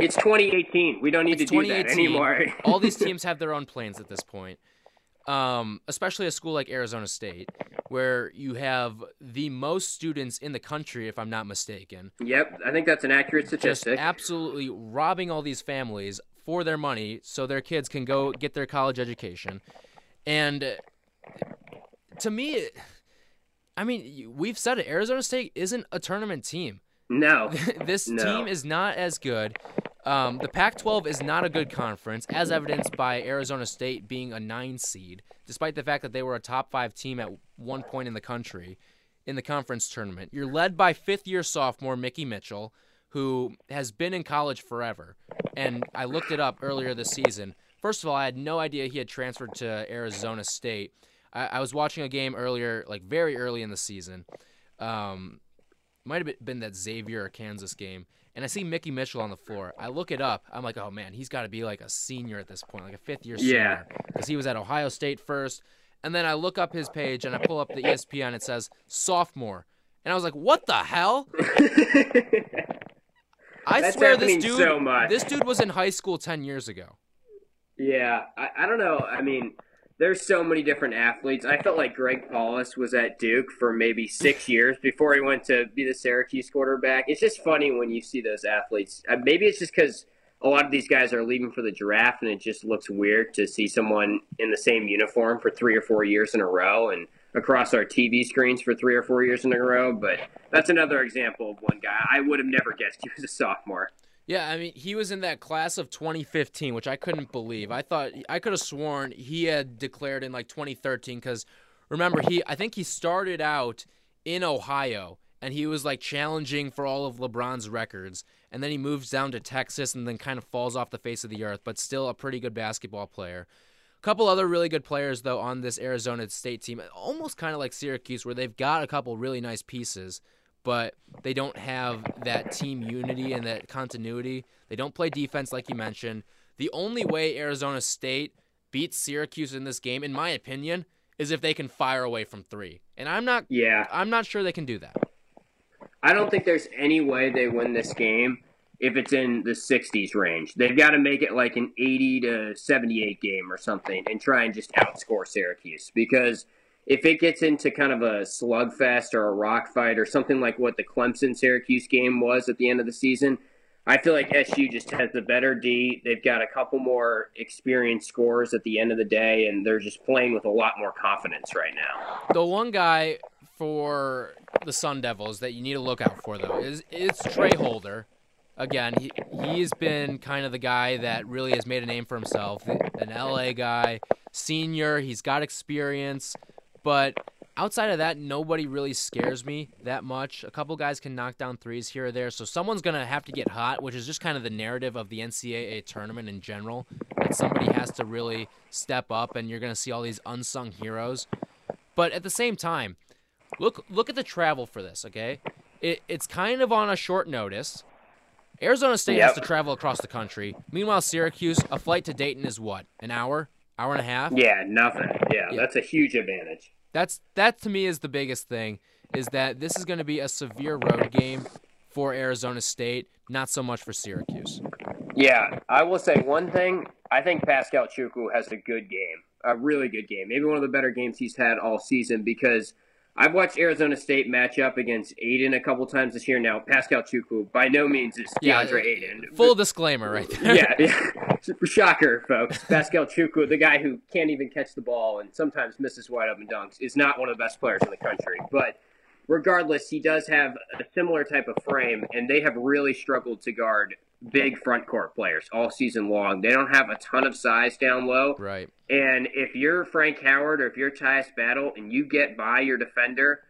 it's 2018. We don't need to do that 2018. anymore. All these teams have their own planes at this point. Um, especially a school like Arizona State, where you have the most students in the country, if I'm not mistaken. yep, I think that's an accurate statistic. just absolutely robbing all these families for their money so their kids can go get their college education. And to me, I mean, we've said it. Arizona State isn't a tournament team. no. this No. team is not as good. Um, the Pac 12 is not a good conference, as evidenced by Arizona State being a nine seed, despite the fact that they were a top five team at one point in the country in the conference tournament. You're led by fifth year sophomore Mickey Mitchell, who has been in college forever. And I looked it up earlier this season. First of all, I had no idea he had transferred to Arizona State. I, I was watching a game earlier, like very early in the season. Um, might have been that Xavier or Kansas game, and I see Mickey Mitchell on the floor. I look it up. I'm like, oh man, he's got to be like a senior at this point, like a fifth year Yeah. senior, because he was at Ohio State first. And then I look up his page and I pull up the ESPN. It says sophomore, and I was like, what the hell? I That's swear this dude, so much. this dude was in high school ten years ago. Yeah, I, I don't know. I mean, there's so many different athletes. I felt like Greg Paulus was at Duke for maybe six years before he went to be the Syracuse quarterback. It's just funny when you see those athletes. Uh, maybe it's just because a lot of these guys are leaving for the draft, and it just looks weird to see someone in the same uniform for three or four years in a row and across our TV screens for three or four years in a row. But that's another example of one guy. I would have never guessed he was a sophomore. Yeah, I mean, he was in that class of 2015, which I couldn't believe. I thought I could have sworn he had declared in like 2013 cuz remember he I think he started out in Ohio and he was like challenging for all of LeBron's records and then he moves down to Texas and then kind of falls off the face of the earth, but still a pretty good basketball player. A couple other really good players though on this Arizona State team, almost kind of like Syracuse where they've got a couple really nice pieces but they don't have that team unity and that continuity. They don't play defense like you mentioned. The only way Arizona State beats Syracuse in this game, in my opinion, is if they can fire away from three. And I'm not Yeah. I'm not sure they can do that. I don't think there's any way they win this game if it's in the 60s range. They've got to make it like an 80 to 78 game or something and try and just outscore Syracuse because if it gets into kind of a slugfest or a rock fight or something like what the Clemson Syracuse game was at the end of the season, I feel like SU just has the better D. They've got a couple more experienced scorers at the end of the day, and they're just playing with a lot more confidence right now. The one guy for the Sun Devils that you need to look out for though is it's Tra Holder. Again, he he's been kind of the guy that really has made a name for himself. An LA guy, senior, he's got experience, but outside of that, nobody really scares me that much. A couple guys can knock down threes here or there, so someone's gonna have to get hot, which is just kind of the narrative of the NCAA tournament in general. That somebody has to really step up, and you're gonna see all these unsung heroes. But at the same time, look look at the travel for this. Okay, it, it's kind of on a short notice. Arizona State has to travel across the country. Meanwhile, Syracuse, a flight to Dayton is what? An hour? Hour and a half? Yeah, nothing. Yeah, Yeah. that's a huge advantage. That's that to me is the biggest thing is that this is going to be a severe road game for Arizona State, not so much for Syracuse. Yeah, I will say one thing. I think Pascal Chukwu has a good game, a really good game. Maybe one of the better games he's had all season because I've watched Arizona State match up against Ayton a couple times this year. Now, Pascal Chukwu by no means is Yeah, DeAndre uh, Ayton. Full disclaimer right there. yeah, yeah. Shocker, folks. Pascal Chukwu, the guy who can't even catch the ball and sometimes misses wide open dunks, is not one of the best players in the country. But regardless, he does have a similar type of frame, and they have really struggled to guard big front court players all season long. They don't have a ton of size down low. Right. And if you're Frank Howard or if you're Tyus Battle and you get by your defender,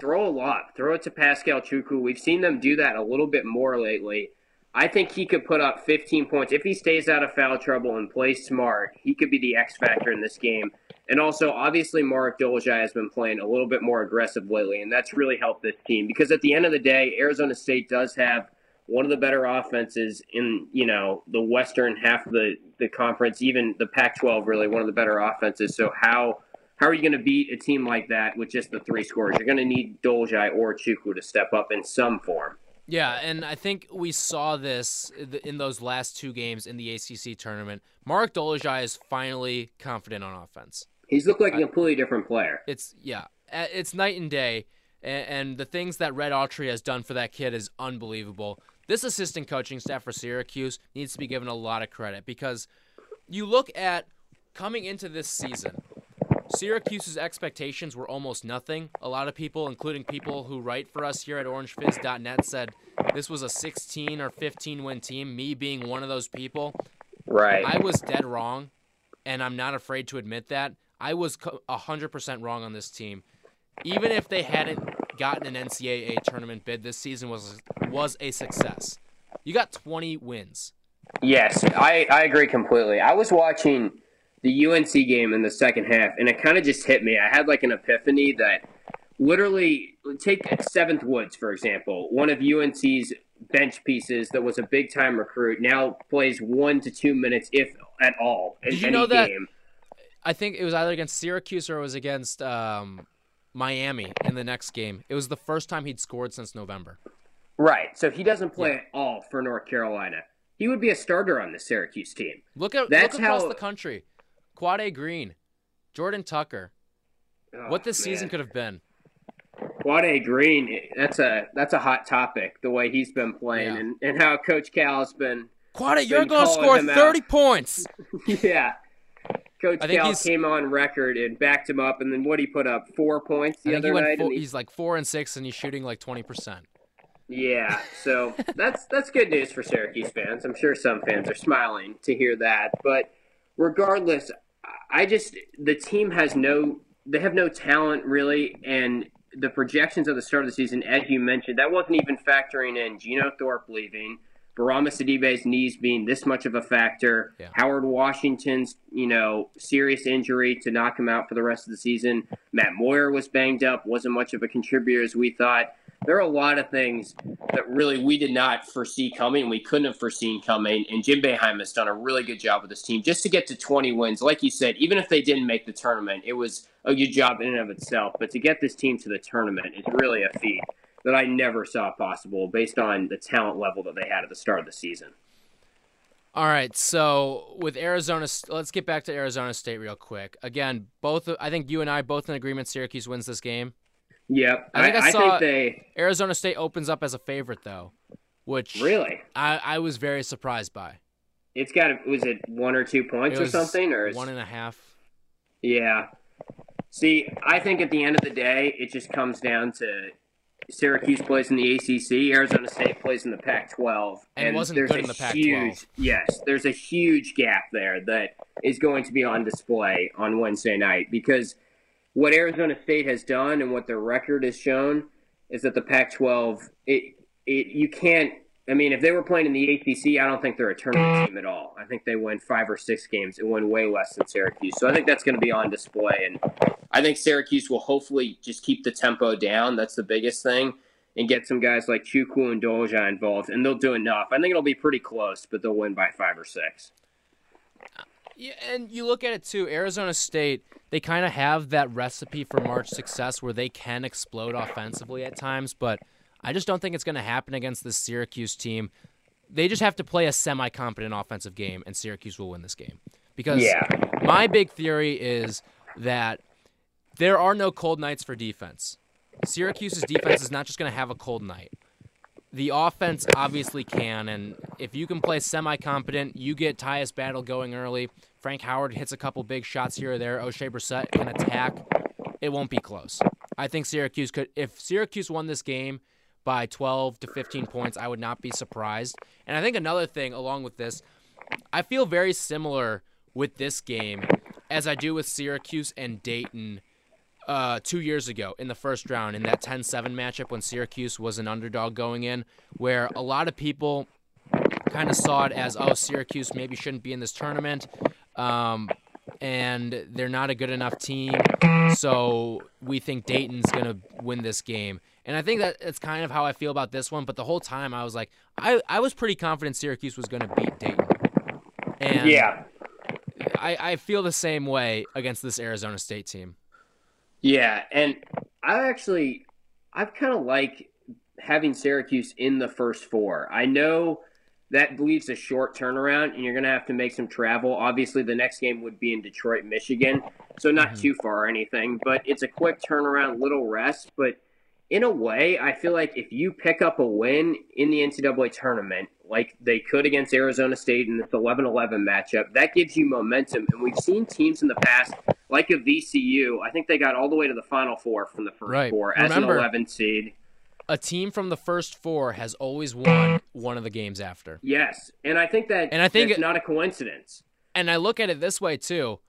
throw a lot. Throw it to Pascal Chukwu. We've seen them do that a little bit more lately. I think he could put up 15 points. If he stays out of foul trouble and plays smart, he could be the X factor in this game. And also, obviously, Mark Dolezaj has been playing a little bit more aggressive lately, and that's really helped this team. Because at the end of the day, Arizona State does have one of the better offenses in you know the western half of the, the conference, even the Pac-12. Really, one of the better offenses. So how how are you going to beat a team like that with just the three scores? You're going to need Dolezaj or Chukwu to step up in some form. Yeah, and I think we saw this in those last two games in the ACC tournament. Mark Dolezaj is finally confident on offense. He's looked like a completely different player. It's yeah, it's night and day, and, and the things that Red Autry has done for that kid is unbelievable. This assistant coaching staff for Syracuse needs to be given a lot of credit because you look at coming into this season, Syracuse's expectations were almost nothing. A lot of people, including people who write for us here at orangefizz.net, said this was a 16 or 15 win team, me being one of those people. Right. I was dead wrong, and I'm not afraid to admit that. I was 100% wrong on this team. Even if they hadn't gotten an NCAA tournament bid, this season was was a success. You got 20 wins. Yes, I, I agree completely. I was watching the UNC game in the second half, and it kind of just hit me. I had like an epiphany that literally, take Seventh Woods, for example, one of UNC's bench pieces that was a big time recruit, now plays one to two minutes, if at all, in Did you know that- game. I think it was either against Syracuse or it was against um, Miami in the next game. It was the first time he'd scored since November. Right. So he doesn't play at all for North Carolina. He would be a starter on the Syracuse team. Look at That's look across how- the country. Quade Green, Jordan Tucker. what Oh, this season could have been. Quade Green, that's a that's a hot topic. The way he's been playing Yeah. and, and how Coach Cal's been, Quade, you're going to score him out. 30 points. yeah. Coach I think Cal he's- came on record and backed him up, and then what he put up four points the he other went night. four, he- he's like 4 and 6 and he's shooting like 20%. yeah, so that's that's good news for Syracuse fans. I'm sure some fans are smiling to hear that, but regardless, I just the team has no they have no talent really, and the projections at the start of the season, as you mentioned, that wasn't even factoring in Geno Thorpe leaving. Bourama Sidibe's knees being this much of a factor, Yeah. Howard Washington's, you know, serious injury to knock him out for the rest of the season. Matt Moyer was banged up, wasn't much of a contributor as we thought. There are a lot of things that really we did not foresee coming, we couldn't have foreseen coming, and Jim Boeheim has done a really good job with this team just to get to 20 wins. Like you said, even if they didn't make the tournament, it was a good job in and of itself. But to get this team to the tournament is really a feat that I never saw possible based on the talent level that they had at the start of the season. All right, so with Arizona, let's get back to Arizona State real quick. Again, both I think you and I both in agreement. Syracuse wins this game. Yep, I think I I, saw- think they Arizona State opens up as a favorite though, which really. I, I was very surprised by. It's got was it one or two points It or something, or one and a half. yeah. See, I think at the end of the day, it just comes down to Syracuse plays in the ACC, Arizona State plays in the Pac-12, And wasn't there's good a in the Pac-12. Huge, yes, there's a huge gap there that is going to be on display on Wednesday night because what Arizona State has done and what their record has shown is that the Pac-12, it, it you can't. I mean, if they were playing in the ACC, I don't think they're a tournament team at all. I think they win five or six games and win way less than Syracuse. So I think that's going to be on display, and I think Syracuse will hopefully just keep the tempo down. That's the biggest thing, and get some guys like Chukwu and Doja involved, and they'll do enough. I think it'll be pretty close, but they'll win by five or six. Yeah, and you look at it too. Arizona State, they kind of have that recipe for March success where they can explode offensively at times, but I just don't think it's going to happen against this Syracuse team. They just have to play a semi-competent offensive game, and Syracuse will win this game. Because Yeah. my big theory is that there are no cold nights for defense. Syracuse's defense is not just going to have a cold night. The offense obviously can, and if you can play semi-competent, you get Tyus Battle going early. Frank Howard hits a couple big shots here or there. Oshae Brissett can attack. It won't be close. I think Syracuse could. If Syracuse won this game by 12 to 15 points, I would not be surprised. And I think another thing along with this, I feel very similar with this game as I do with Syracuse and Dayton uh, two years ago in the first round in that 10 7 matchup when Syracuse was an underdog going in, where a lot of people kind of saw it as, oh, Syracuse maybe shouldn't be in this tournament. Um, and they're not a good enough team. So we think Dayton's going to win this game. And I think that it's kind of how I feel about this one. But the whole time I was like, I, I was pretty confident Syracuse was going to beat Dayton. And Yeah. I, I feel the same way against this Arizona State team. Yeah, and I actually, I've kind of like having Syracuse in the first four. I know that leaves a short turnaround, and you're going to have to make some travel. Obviously, the next game would be in Detroit, Michigan, so not mm-hmm. too far or anything. But it's a quick turnaround, little rest. But in a way, I feel like if you pick up a win in the NCAA tournament, like they could against Arizona State in this 11 11 matchup, that gives you momentum. And we've seen teams in the past, like a VCU, I think they got all the way to the Final Four from the first Right. four as Remember- an 11 seed. A team from the first four has always won one of the games after. Yes. And I think that And I think that's it- not a coincidence. And I look at it this way too.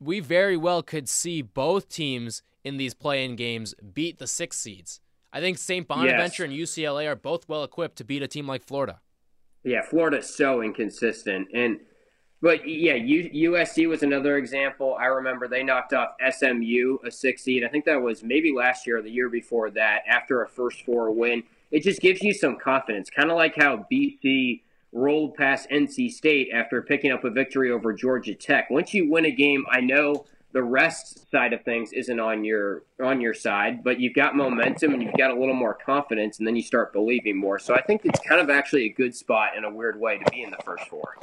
We very well could see both teams in these play-in games beat the six seeds. I think St. Bonaventure and UCLA are both well equipped to beat a team like Florida. Yeah, Florida's so inconsistent. And but yeah, U, USC was another example. I remember they knocked off SMU, a six seed. I think that was maybe last year or the year before that. After a first four win, it just gives you some confidence. Kind of like how BC rolled past NC State after picking up a victory over Georgia Tech. Once you win a game, I know the rest side of things isn't on your on your side, but you've got momentum and you've got a little more confidence, and then you start believing more. So I think it's kind of actually a good spot in a weird way to be in the first four.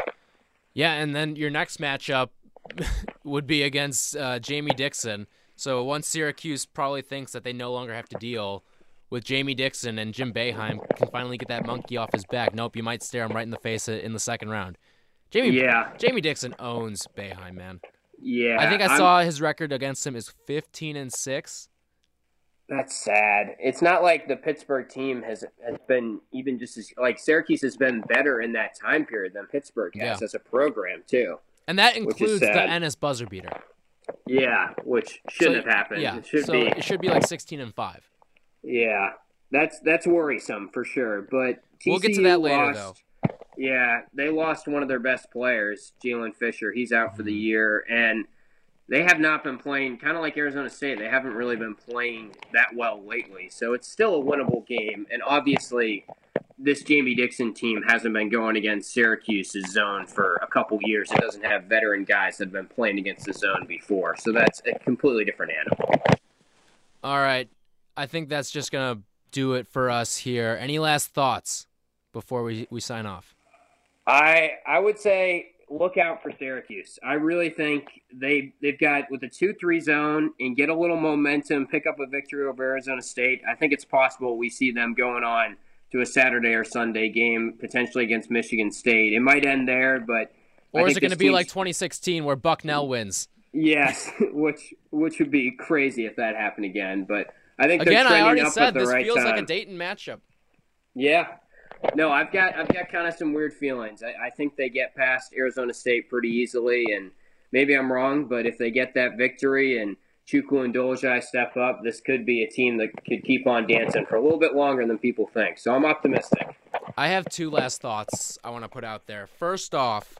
Yeah, and then your next matchup would be against uh, Jamie Dixon. So once Syracuse probably thinks that they no longer have to deal with Jamie Dixon and Jim Boeheim can finally get that monkey off his back. Nope, you might stare him right in the face in the second round. Jamie, Yeah. Jamie Dixon owns Boeheim, man. Yeah, I think I I'm- saw his record against him is 15 and six. That's sad. It's not like the Pittsburgh team has has been even just as like Syracuse has been better in that time period than Pittsburgh has Yeah. as a program too. And that includes the. Ennis buzzer beater. Yeah, which shouldn't So, have happened. Yeah, it should so be. it should be like 16 and five. Yeah, that's that's worrisome for sure. But TCU We'll get to that later, lost, Yeah, they lost one of their best players, Jaylen Fisher. He's out Mm-hmm. for the year, and they have not been playing. Kind of like Arizona State, they haven't really been playing that well lately. So it's still a winnable game, and obviously. This Jamie Dixon team hasn't been going against Syracuse's zone for a couple years. It doesn't have veteran guys that have been playing against the zone before. So that's a completely different animal. All right. I think that's just going to do it for us here. Any last thoughts before we, we sign off? I I would say look out for Syracuse. I really think they they've got with the two three zone and get a little momentum, pick up a victory over Arizona State. I think it's possible we see them going on to a Saturday or Sunday game potentially against Michigan State. It might end there, but I Or is it going to be like 2016 where Bucknell wins? yes, which which would be crazy if that happened again. But I think Again, I already up said this right feels time. like a Dayton matchup. Yeah. No, I've got I've got kind of some weird feelings. I, I think they get past Arizona State pretty easily, and maybe I'm wrong, but if they get that victory and Chukwu and Dolezaj step up, this could be a team that could keep on dancing for a little bit longer than people think. So I'm optimistic. I have two last thoughts I want to put out there. First off,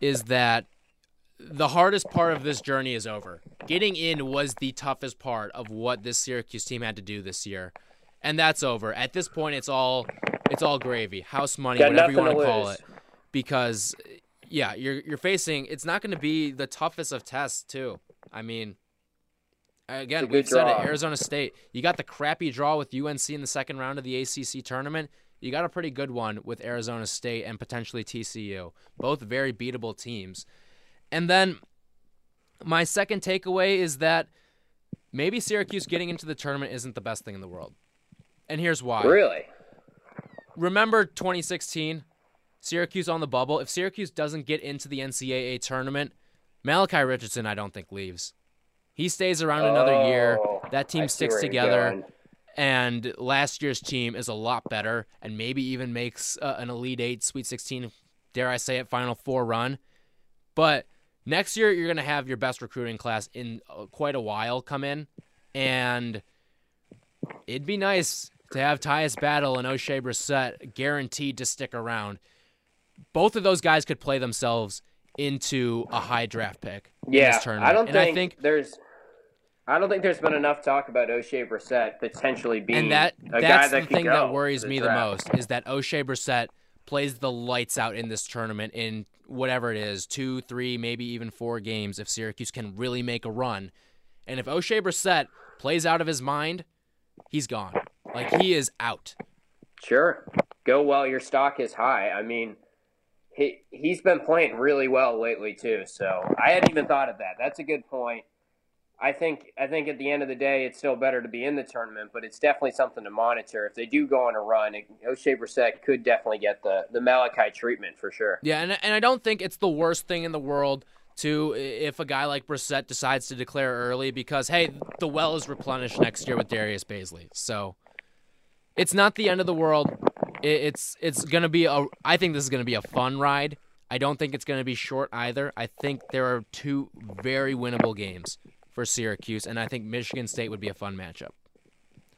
is that the hardest part of this journey is over. Getting in was the toughest part of what this Syracuse team had to do this year, and that's over. At this point, it's all it's all gravy, house money, Got whatever you want to to call it. Because, yeah, you're you're facing. It's not going to be the toughest of tests, too. I mean, again, we've said it. Arizona State. You got the crappy draw with UNC in the second round of the ACC tournament. You got a pretty good one with Arizona State and potentially TCU. Both very beatable teams. And then my second takeaway is that maybe Syracuse getting into the tournament isn't the best thing in the world. And here's why. Really? Remember 2016? Syracuse on the bubble. If Syracuse doesn't get into the NCAA tournament, Malachi Richardson, I don't think leaves. He stays around another year. Oh, That team see sticks together and last year's team is a lot better and maybe even makes uh, an elite 8 sweet 16 dare i say it final four run but next year you're going to have your best recruiting class in uh, quite a while come in and it'd be nice to have Tyus Battle and Oshae Brissett guaranteed to stick around both of those guys could play themselves into a high draft pick in Yeah, this tournament I don't and think, i think there's. I don't think there's been enough talk about Oshae Brissett potentially being and that a guy that's that the could thing that worries me the most is that Oshae Brissett plays the lights out in this tournament in whatever it is two, three, maybe even four games if Syracuse can really make a run. And if Oshae Brissett plays out of his mind, he's gone. Like he is out. Sure. Go while your stock is high. I mean, he he's been playing really well lately too. So I hadn't even thought of that. That's a good point. I think I think at the end of the day, it's still better to be in the tournament, but it's definitely something to monitor. If they do go on a run, Oshae Brissett could definitely get the the Malachi treatment for sure. Yeah, and and I don't think it's the worst thing in the world to if a guy like Brissett decides to declare early because hey, the well is replenished next year with Darius Bazley. So it's not the end of the world. It's it's gonna be a. I think this is gonna be a fun ride. I don't think it's gonna be short either. I think there are two very winnable games for Syracuse, and I think Michigan State would be a fun matchup.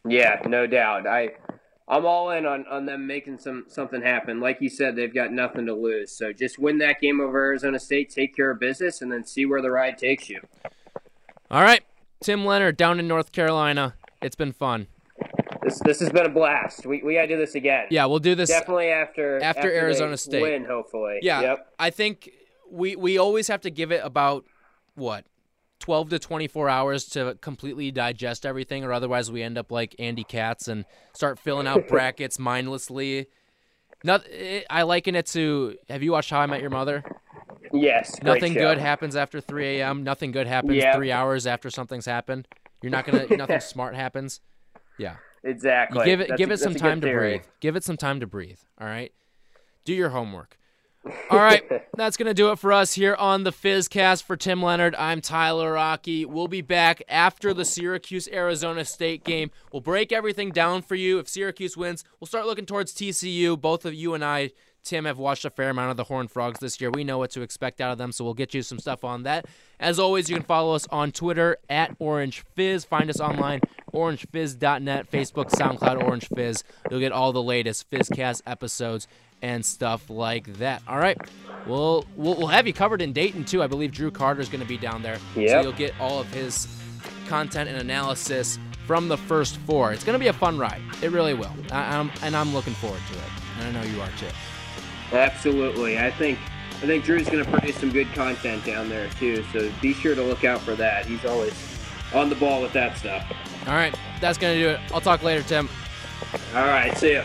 Yeah, no doubt. I I'm all in on, on them making some something happen. Like you said, they've got nothing to lose. So just win that game over Arizona State, take care of business, and then see where the ride takes you. All right. Tim Leonard down in North Carolina. It's been fun. This this has been a blast. We we gotta do this again. Yeah, we'll do this definitely after after, after Arizona State win. Hopefully. Yeah. Yep. I think we we always have to give it about what 12 to 24 hours to completely digest everything, or otherwise we end up like Andy Katz and start filling out brackets mindlessly. Not, eh, I liken it to. Have you watched How I Met Your Mother? Yes. Nothing show. good happens after 3 a.m. Nothing good happens Yep. three hours after something's happened. You're not gonna. nothing smart happens. Yeah. Exactly. You give it That's give a- it some that's a good time to breathe. Give it some time to breathe. All right. Do your homework. All right, that's gonna do it for us here on the Fizzcast. For Tim Leonard, I'm Tyler Rocky. We'll be back after the Syracuse Arizona State game. We'll break everything down for you. If Syracuse wins, we'll start looking towards TCU. Both of you and I, Tim, have watched a fair amount of the Horned Frogs this year. We know what to expect out of them, so we'll get you some stuff on that. As always, you can follow us on Twitter at Orange Fizz. Find us online, orangefizz.net, Facebook, SoundCloud, Orange Fizz. You'll get all the latest Fizzcast episodes and stuff like that. All right, we'll we'll, we'll have you covered in Dayton too. I believe Drew Carter is going to be down there, so you'll get all of his content and analysis from the first four. It's going to be a fun ride. It really will, I, I'm, and I'm looking forward to it. And I know you are too. Absolutely. I think I think Drew's going to produce some good content down there too. So be sure to look out for that. He's always on the ball with that stuff. All right, that's going to do it. I'll talk later, Tim. All right. See ya.